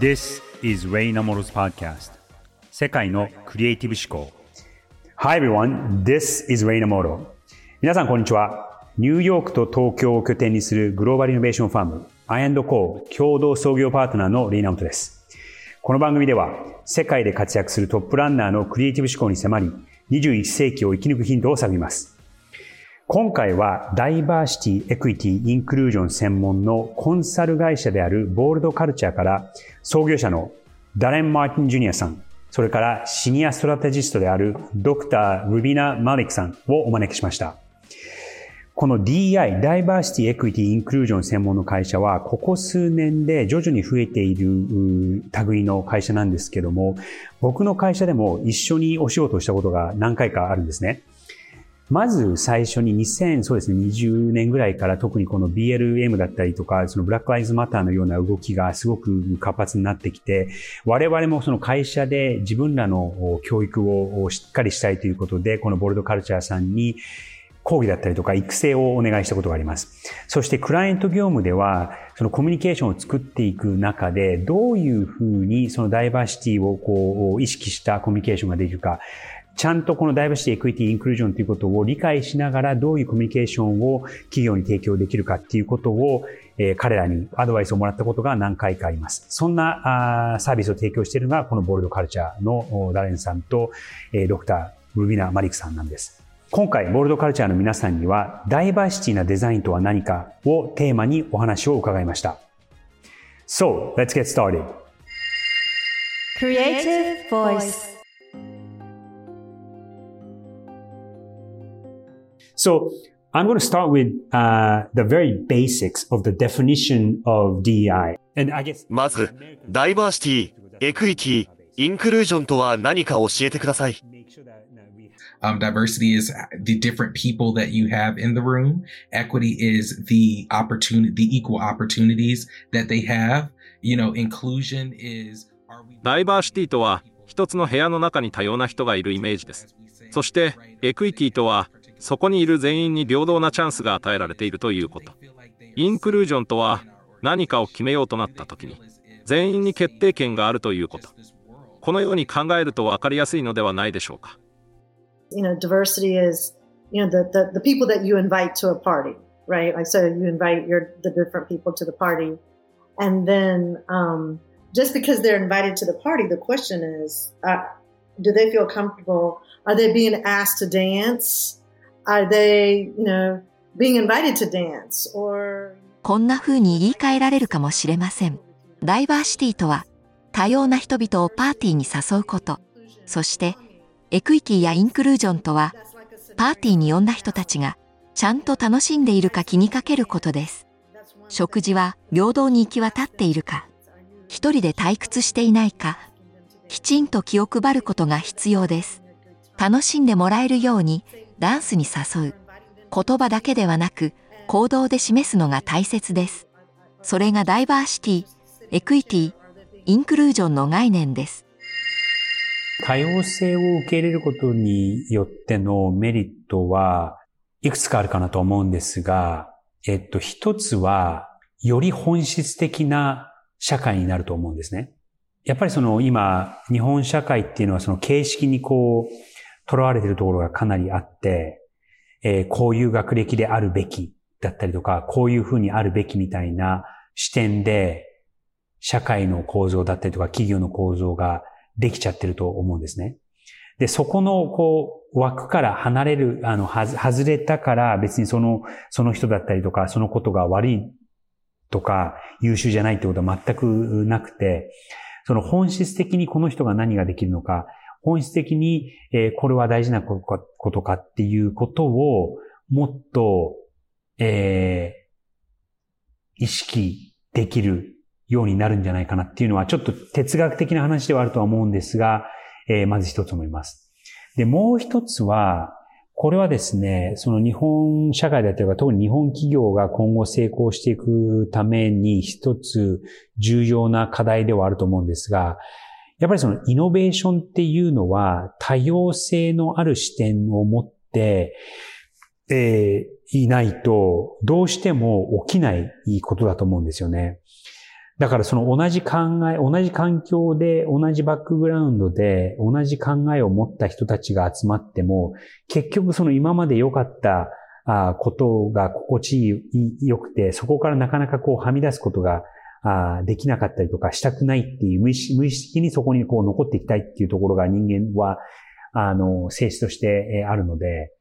This is Rei Inamoto's podcast. 世界のクリエイティブ思考。Hi everyone, this is Rei Inamoto. 皆さんこんにちは。ニューヨークと東京を拠点にするグローバルイノベーションファーム I&Co 共同創業パートナーのレイ・イナモトです。この番組では世界で活躍するトップランナーのクリエイティブ思考に迫り21世紀を生き抜くヒントを探ります。今回はダイバーシティ、エクイティ、インクルージョン専門のコンサル会社であるボールドカルチャーから創業者のダレン・マーティン・ジュニアさん、それからシニアストラテジストであるドクター・ルビナ・マリックさんをお招きしました。この DI、ダイバーシティ、エクイティ、インクルージョン専門の会社は、ここ数年で徐々に増えている類の会社なんですけども、僕の会社でも一緒にお仕事をしたことが何回かあるんですね。まず最初に2000、そうですね、20年ぐらいから特にこの BLM だったりとか、そのブラックライズマターのような動きがすごく活発になってきて、我々もその会社で自分らの教育をしっかりしたいということで、このボルドカルチャーさんに講義だったりとか育成をお願いしたことがあります。そしてクライアント業務では、そのコミュニケーションを作っていく中で、どういうふうにそのダイバーシティをこう意識したコミュニケーションができるか、ちゃんとこのダイバーシティ、エクイティ、インクルージョンということを理解しながらどういうコミュニケーションを企業に提供できるかっていうことを、え、彼らにアドバイスをもらったことが何回かあります。そんなあサービスを提供しているのがこのボールドカルチャーのダレンさんと、え、ドクタールビナ・マリクさんなんです。今回、ボールドカルチャーの皆さんには、ダイバーシティなデザインとは何かをテーマにお話を伺いました。So, let's get started. Creative Voice So I'm going to start with uh, the very basics of the definition of DEI. And I guess まず、ダイバーシティ、エクイティ、インクルージョンとは何か教えてください。Um, diversity is the different people that you have in the room. Equity is the opportunity, the equal opportunities that they have. You know, inclusion is ダイバーシティとは一つの部屋の中に多様な人がいるイメージです。そして、エクイティとはそこにいる全員に平等なチャンスが与えられているということ。インクルージョンとは何かを決めようとなった時に全員に決定権があるということ。このように考えると分かりやすいのではないでしょうか。You know, diversity is, you know, the, the, the people that you invite to a party, right? Like, so you invite your, the different people to the party. And then, um, just because they're invited to the party, the question is, uh, do they feel comfortable? Are they being asked to dance? Are they, you know, being invited to dance or? こんな風に言い換えられるかもしれません。ダイバーシティとは、多様な人々をパーティーに誘うこと。そして、エクイティやインクルージョンとは、パーティーに呼んだ人たちが、ちゃんと楽しんでいるか気にかけることです。食事は平等に行き渡っているか、一人で退屈していないか、きちんと気を配ることが必要です。楽しんでもらえるようにダンスに誘う。言葉だけではなく行動で示すのが大切です。それがダイバーシティエクイティインクルージョンの概念です。多様性を受け入れることによってのメリットはいくつかあるかなと思うんですが、えっと、一つは、より本質的な社会になると思うんですね。やっぱりその今、日本社会っていうのはその形式にこう、囚われてるところがかなりあって、えー、こういう学歴であるべきだったりとか、こういうふうにあるべきみたいな視点で、社会の構造だったりとか、企業の構造ができちゃってると思うんですね。で、そこの、こう、枠から離れる、あの、はず、外れたから別にその、その人だったりとか、そのことが悪いとか、優秀じゃないってことは全くなくて、その本質的にこの人が何ができるのか、本質的に、えー、これは大事なことかっていうことをもっと、えー、意識できるようになるんじゃないかなっていうのはちょっと哲学的な話ではあるとは思うんですが、えー、まず一つ思います。で、もう一つは、これはですね、その日本社会だったり特に日本企業が今後成功していくために一つ重要な課題ではあると思うんですが、やっぱりそのイノベーションっていうのは多様性のある視点を持って、えー、いないとどうしても起きないことだと思うんですよね。だからその同じ考え、同じ環境で、同じバックグラウンドで、同じ考えを持った人たちが集まっても、結局その今まで良かったことが心地よくて、そこからなかなかこうはみ出すことがあできなかったりとかしたくないっていう無意識無意識にそこにこう残っていきたいっていうところが人間は、あの、性質としてあるので、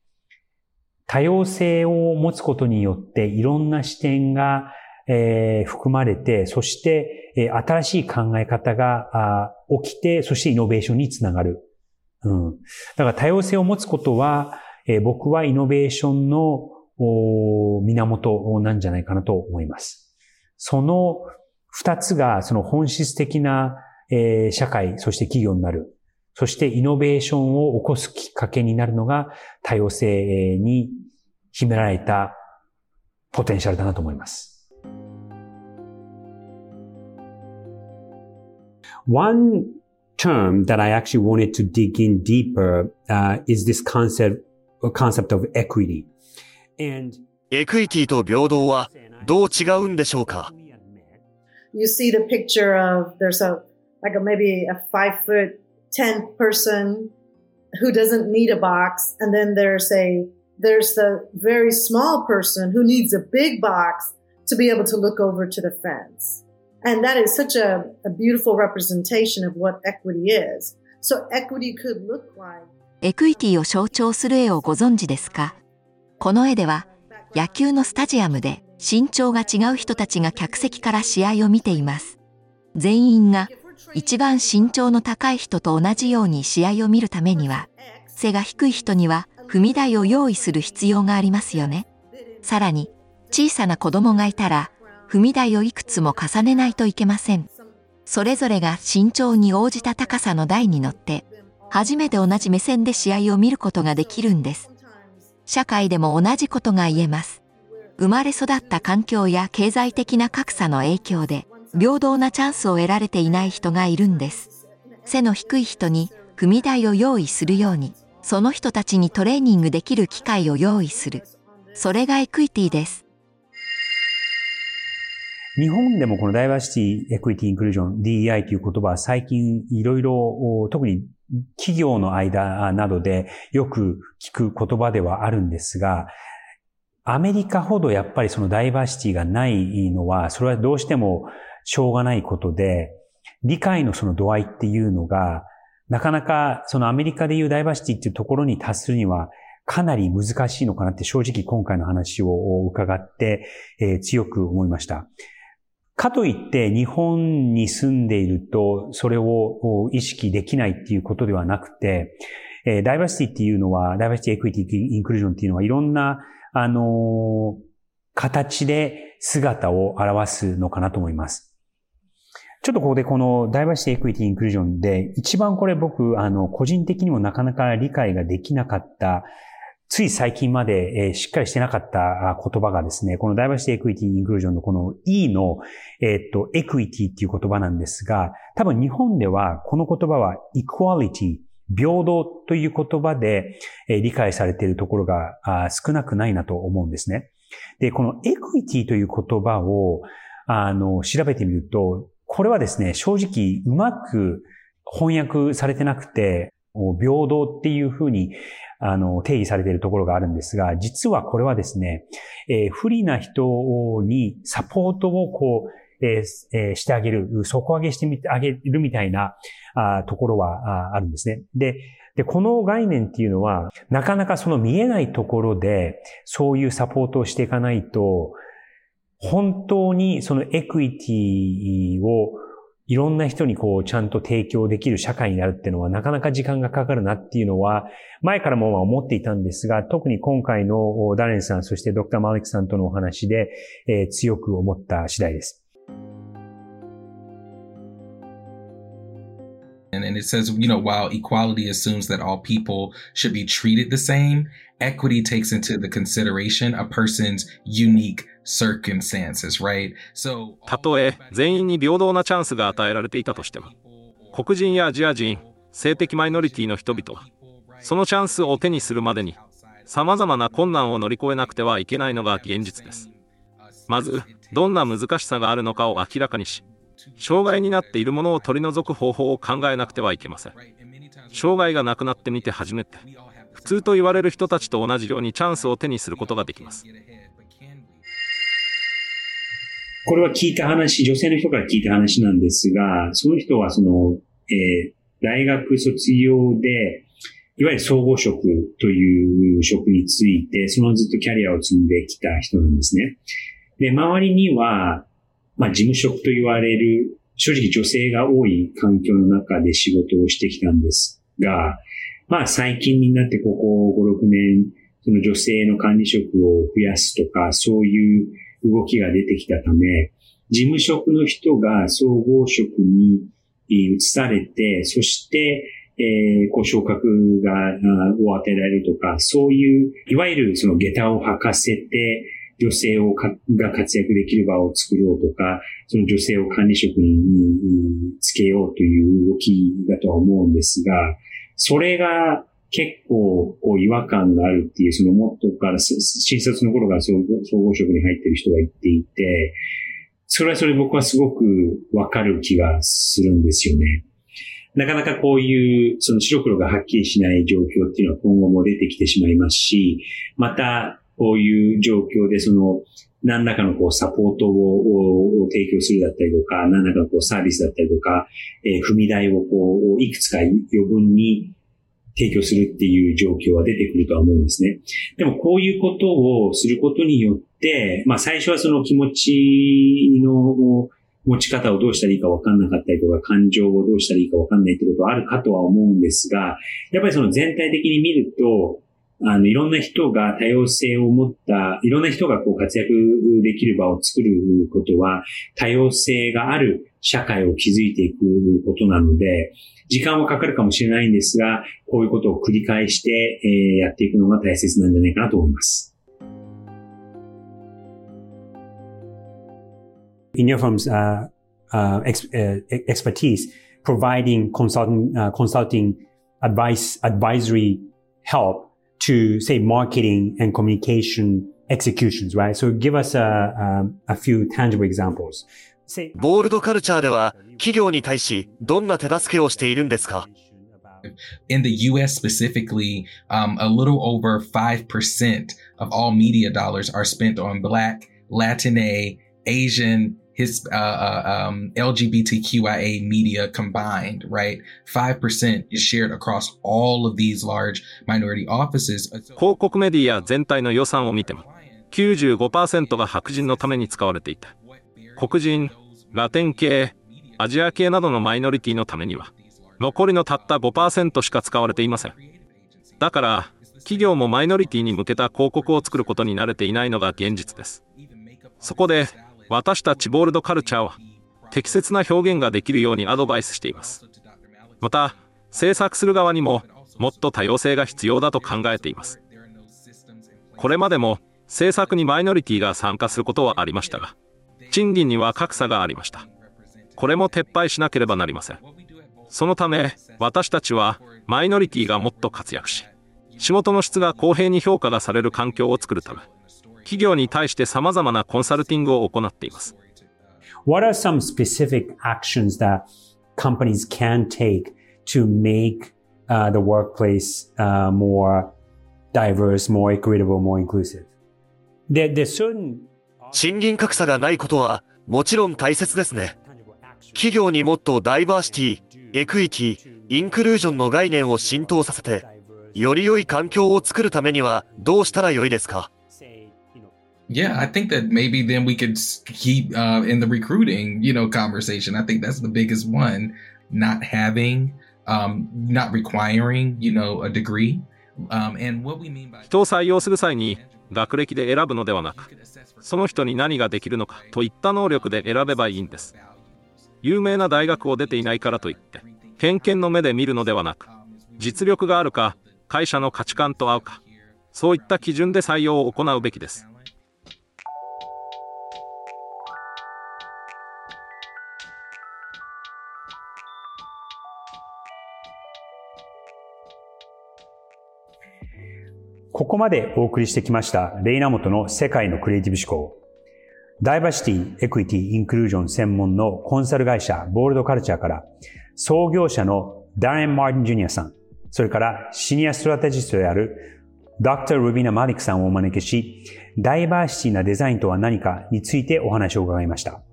多様性を持つことによっていろんな視点がえー、含まれて、そして、えー、新しい考え方が起きて、そしてイノベーションにつながる。うん。だから多様性を持つことは、えー、僕はイノベーションの源なんじゃないかなと思います。その二つが、その本質的な、えー、社会、そして企業になる。そしてイノベーションを起こすきっかけになるのが多様性に秘められたポテンシャルだなと思います。One term that I actually wanted to dig in deeper uh, is this concept concept of equity. And エクイティと平等はどう違うんでしょうか？You see the picture of there's a like a maybe a five foot ten person who doesn't need a box, and then there's a there's the very small person who needs a big box to be able to look over to the fence. And that is such a, a beautiful representation of what equity is. So equity could look like エクイティを象徴する絵をご存知ですかこの絵では野球のスタジアムで 身長が違う人たちが客席から試合を見ています。全員が一番身長の高い人と同じように試合を見るためには背が低い人には踏み台を用意する必要がありますよね。さらに小さな子供がいたら踏み台をいくつも重ねないといけません。それぞれが身長に応じた高さの台に乗って、初めて同じ目線で試合を見ることができるんです。社会でも同じことが言えます。生まれ育った環境や経済的な格差の影響で、平等なチャンスを得られていない人がいるんです。背の低い人に踏み台を用意するように、その人たちにトレーニングできる機会を用意する。それがエクイティです。日本でもこのダイバーシティ、エクイティ、インクルージョン、DEI という言葉は最近いろいろ、特に企業の間などでよく聞く言葉ではあるんですが、アメリカほどやっぱりそのダイバーシティがないのは、それはどうしてもしょうがないことで、理解のその度合いっていうのが、なかなかそのアメリカでいうダイバーシティっていうところに達するには、かなり難しいのかなって正直今回の話を伺って、えー、強く思いました。かといって日本に住んでいるとそれを意識できないっていうことではなくて、えダイバーシティっていうのは、ダイバーシティエクイティインクルージョンっていうのはいろんな、あの形で姿を表すのかなと思います。ちょっとここでこのダイバーシティエクイティインクルージョンで一番これ僕、あの、個人的にもなかなか理解ができなかったつい最近まで、しっかりしてなかった言葉がですね、このダイバーシティエクイティインクルージョンのこの E の、え、っと、エクイティっていう言葉なんですが、多分日本ではこの言葉は equality、平等という言葉で、理解されているところが少なくないなと思うんですね。で、このエクイティという言葉を、あの、調べてみると、これはですね、正直うまく翻訳されてなくて、平等っていうふうにあの、定義されているところがあるんですが、実はこれはですね、えー、不利な人にサポートをこう、え、してあげる、底上げしてみてあげるみたいなあところはああるんですね。で、で、この概念っていうのは、なかなかその見えないところで、そういうサポートをしていかないと、本当にそのエクイティをいろんな人にこうちゃんと提供できる社会になるっていうのはなかなか時間がかかるなっていうのは前からも思っていたんですが、特に今回のダレンさん、そしてドクター・マリックさんとのお話で、強く思った次第です。And, and it says, you know, while equality assumes that all people should be treated the same, equity takes into the consideration a person's unique circumstances, right? So, たとえ全員に平等なチャンスが与えられていたとしても、黒人やアジア人、性的マイノリティの人々は、そのチャンスを手にするまでに、様々な困難を乗り越えなくてはいけないのが現実です。まず、どんな難しさがあるのかを明らかにし、障害になっているものを取り除く方法を考えなくてはいけません。障害がなくなってみて初めて、普通と言われる人たちと同じようにチャンスを手にすることができます。これは聞いた話、女性の人から聞いた話なんですが、その人はその、えー、大学卒業で、いわゆる総合職という職について、そのずっとキャリアを積んできた人なんですね。で、周りには、まあ、事務職と言われる、正直女性が多い環境の中で仕事をしてきたんですが、まあ、最近になってここ5、6年、その女性の管理職を増やすとか、そういう動きが出てきたため、事務職の人が総合職に移されて、そして、えー、こう昇格が、を与えられるとか、そういう、いわゆるその下駄を履かせて、女性をかが活躍できる場を作ろうとか、その女性を管理職につけようという動きだとは思うんですが、それが結構こう違和感があるっていう、そのもっとから、新卒の頃から総合職に入ってる人が言っていて、それはそれ僕はすごくわかる気がするんですよね。なかなかこういう、その白黒がはっきりしない状況っていうのは今後も出てきてしまいますし、また、こういう状況でその、何らかのこうサポートを提供するだったりとか、何らかのこうサービスだったりとか、えー、踏み台をこう、いくつか余分に提供するっていう状況は出てくるとは思うんですね。でもこういうことをすることによって、まあ最初はその気持ちの持ち方をどうしたらいいか分かんなかったりとか、感情をどうしたらいいか分かんないってことはあるかとは思うんですが、やっぱりその全体的に見ると、あの、いろんな人が多様性を持った、いろんな人がこう活躍できる場を作ることは、多様性がある社会を築いていくことなので、時間はかかるかもしれないんですが、こういうことを繰り返して、えー、やっていくのが大切なんじゃないかなと思います。In your firm's uh, uh, ex uh, expertise, providing consulting, uh, consulting advice, advisory help to say marketing and communication executions, right? So give us a, a, a few tangible examples. ボールドカルチャーでは企業に対しどんな手助けをしているんですか In the US specifically, um, a little over 5% of all media dollars are spent on Black, Latina, Asian, his uh, uh, um, LGBTQIA media combined, right? 5% is shared across all of these large minority offices. 広告メディア全体の予算を見ても、95%が白人のために使われていて、黒人、ラテン系、アジア系などのマイノリティのためには、残りのたった5%しか使われていません。だから、企業もマイノリティに向けた広告を作ることに慣れていないのが現実です。そこで、私たちボールドカルチャーは適切な表現ができるようにアドバイスしています。また、制作する側にももっと多様性が必要だと考えています。これまでも制作にマイノリティが参加することはありましたが、賃金には格差がありました。これも撤廃しなければなりません。そのため、私たちはマイノリティがもっと活躍し、仕事の質が公平に評価がされる環境を作るため、企業に対して様々なコンサルティングを行っています。What are some specific actions that companies can take to make uh, the workplace uh, more diverse, more equitable, more inclusive? There, there's certain 賃金格差がないことはもちろん大切ですね。企業にもっとダイバーシティ、エクイティ、インクルージョンの概念を浸透させて、より良い環境を作るためにはどうしたらよいですか Yeah, I think that maybe then we could keep uh, in the recruiting, you know, conversation. I think that's the biggest one. Not having, um, not requiring, you know, a degree. Um, and what we mean by 人を採用する際に学歴で選ぶのではなく、その人に何ができるのかといった能力で選べばいいんです。有名な大学を出ていないからといって、偏見の目で見るのではなく、実力があるか、会社の価値観と合うか、そういった基準で採用を行うべきです。ここまでお送りしてきましたレイ・イナモトの世界のクリエイティブ思考。ダイバーシティ、エクイティ、インクルージョン専門のコンサル会社、ボールドカルチャーから、創業者のダレン・マーティン・ジュニアさん、それからシニアストラテジストである Dr. ルビナ・マリックさんをお招きし、ダイバーシティなデザインとは何かについてお話を伺いました。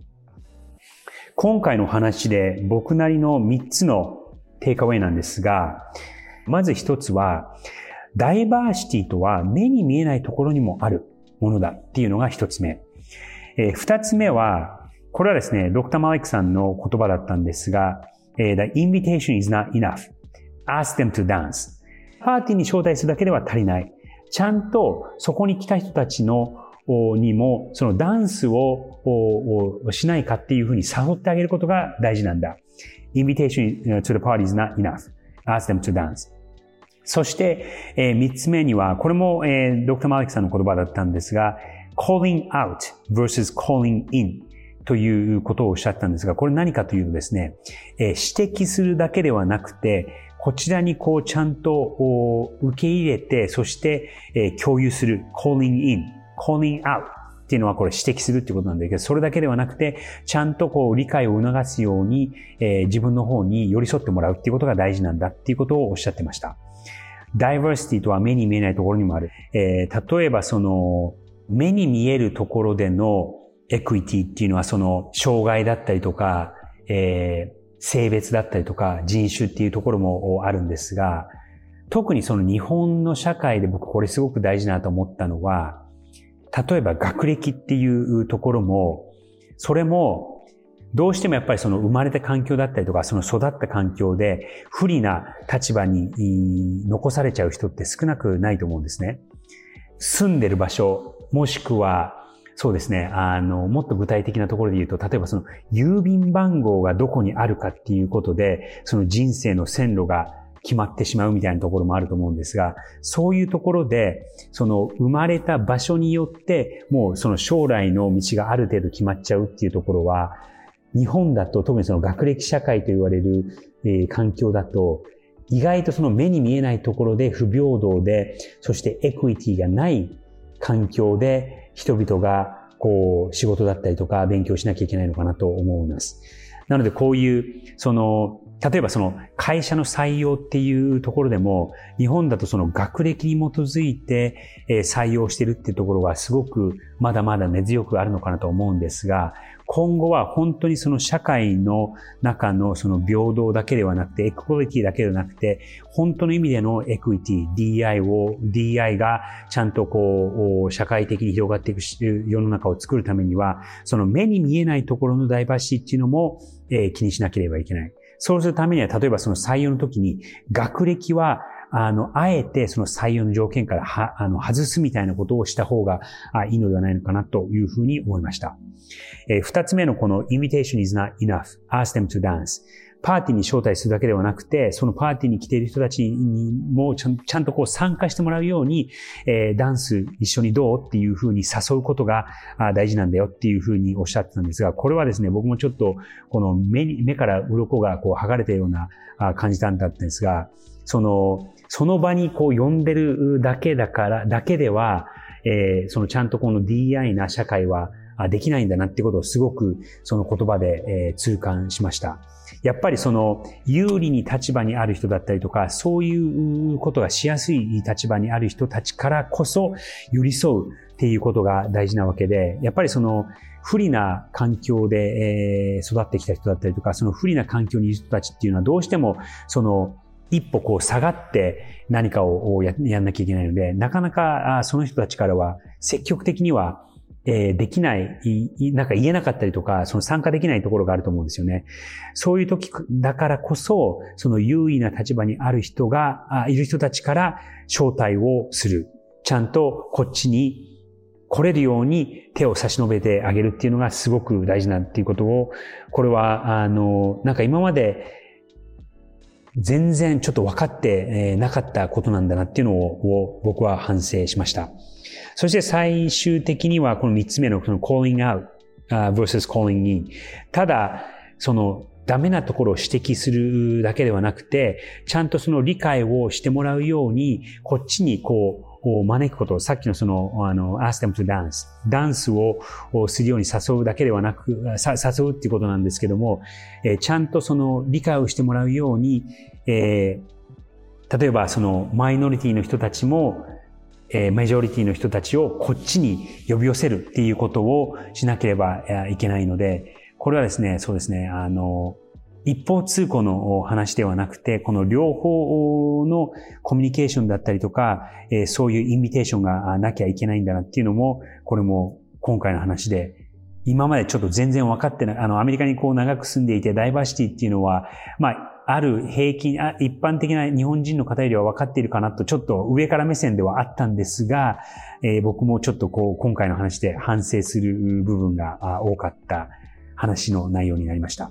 今回の話で僕なりの3つのテイクアウェイなんですが、まず1つは、ダイバーシティとは目に見えないところにもあるものだっていうのが1つ目。えー、2つ目は、これはですね、ドクター・マリックさんの言葉だったんですが、えー、The invitation is not enough.Ask them to dance. パーティーに招待するだけでは足りない。ちゃんとそこに来た人たちのにも、そのダンスをしないかっていうふうに誘ってあげることが大事なんだ。invitation to the party is not enough. Ask them to dance. そして、えー、三つ目には、これも、えー、ドクター・マリキさんの言葉だったんですが、calling out versus calling in ということをおっしゃったんですが、これ何かというとですね、えー、指摘するだけではなくて、こちらにこうちゃんと受け入れて、そして、え、共有する calling in, calling out っていうのはこれ指摘するってことなんだけど、それだけではなくて、ちゃんとこう理解を促すように、えー、自分の方に寄り添ってもらうっていうことが大事なんだっていうことをおっしゃってました。ダイバーシティとは目に見えないところにもある。えー、例えばその、目に見えるところでのエクイティっていうのはその、障害だったりとか、えー、性別だったりとか人種っていうところもあるんですが、特にその日本の社会で僕これすごく大事なと思ったのは、例えば学歴っていうところも、それもどうしてもやっぱりその生まれた環境だったりとか、その育った環境で不利な立場に残されちゃう人って少なくないと思うんですね。住んでる場所、もしくはそうですね。あの、もっと具体的なところで言うと、例えばその郵便番号がどこにあるかっていうことで、その人生の線路が決まってしまうみたいなところもあると思うんですが、そういうところで、その生まれた場所によって、もうその将来の道がある程度決まっちゃうっていうところは、日本だと特にその学歴社会と言われる、えー、環境だと、意外とその目に見えないところで不平等で、そしてエクイティがない環境で人々がこう仕事だったりとか勉強しなきゃいけないのかなと思います。なのでこういう、その、例えばその会社の採用っていうところでも、日本だとその学歴に基づいて採用してるっていうところがすごくまだまだ根強くあるのかなと思うんですが、今後は本当にその社会の中のその平等だけではなくて、エクオリティだけではなくて、本当の意味でのエクイティ、DI を、DI がちゃんとこう、社会的に広がっていく世の中を作るためには、その目に見えないところのダイバーシティっていうのも、えー、気にしなければいけない。そうするためには、例えばその採用の時に、学歴はあの、あえてその採用の条件からは、あの、外すみたいなことをした方がいいのではないのかなというふうに思いました。えー、二つ目のこの invitation is not enough. Ask them to dance. パーティーに招待するだけではなくて、そのパーティーに来ている人たちにもちゃんちゃんとこう参加してもらうように、えー、ダンス一緒にどうっていうふうに誘うことが大事なんだよっていうふうにおっしゃってたんですが、これはですね、僕もちょっとこの目に、目から鱗がこう剥がれたような感じたんだったんですが、その、その場にこう呼んでるだけだから、だけでは、えー、そのちゃんとこの DI な社会はできないんだなってことをすごくその言葉で、えー、痛感しました。やっぱりその有利に立場にある人だったりとか、そういうことがしやすい立場にある人たちからこそ寄り添うっていうことが大事なわけで、やっぱりその不利な環境で育ってきた人だったりとか、その不利な環境にいる人たちっていうのはどうしてもその一歩こう下がって何かをやんなきゃいけないので、なかなかその人たちからは積極的にはできない、なんか言えなかったりとか、その参加できないところがあると思うんですよね。そういう時だからこそ、その優位な立場にある人が、いる人たちから招待をする。ちゃんとこっちに来れるように手を差し伸べてあげるっていうのがすごく大事なんていうことを、これは、あの、なんか今まで全然ちょっと分かってなかったことなんだなっていうのを僕は反省しました。そして最終的にはこの三つ目のこの calling out versus calling in。ただ、そのダメなところを指摘するだけではなくて、ちゃんとその理解をしてもらうように、こっちにこうを招くこと、さっきのその、あの、ask them to dance。ダンスをするように誘うだけではなく、誘うっていうことなんですけども、えーちゃんとその理解をしてもらうように、えー例えばそのマイノリティの人たちも、えーメジョリティの人たちをこっちに呼び寄せるっていうことをしなければいけないので、これはですね、そうですね、あの、一方通行の話ではなくて、この両方のコミュニケーションだったりとか、えそういうインビテーションがなきゃいけないんだなっていうのも、これも今回の話で、今までちょっと全然分かってない、あの、アメリカにこう長く住んでいて、ダイバーシティっていうのは、まあ、ある平均、あ一般的な日本人の方よりは分かっているかなと、ちょっと上から目線ではあったんですが、えー僕もちょっとこう、今回の話で反省する部分が多かった話の内容になりました。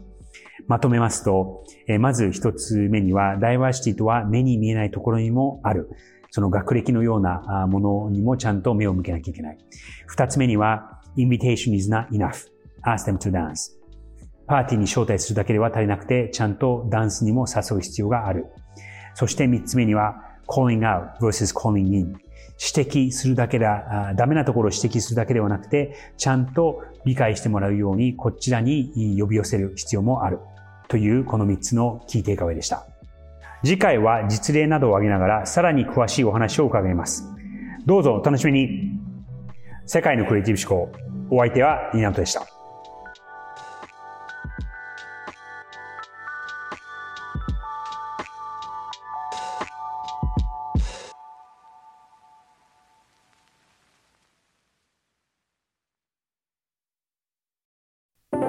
まとめますと、えまず一つ目には、ダイバーシティとは目に見えないところにもある。その学歴のようなものにもちゃんと目を向けなきゃいけない。二つ目には、invitation is not enough. Ask them to dance. パーティーに招待するだけでは足りなくて、ちゃんとダンスにも誘う必要がある。そして三つ目には、calling out versus calling in。指摘するだけだ、ダメなところを指摘するだけではなくて、ちゃんと理解してもらうように、こちらに呼び寄せる必要もある。という、この三つのキーテイクアウェイでした。次回は実例などを挙げながら、さらに詳しいお話を伺います。どうぞお楽しみに。世界のクリエイティブ思考。お相手はニーナントでした。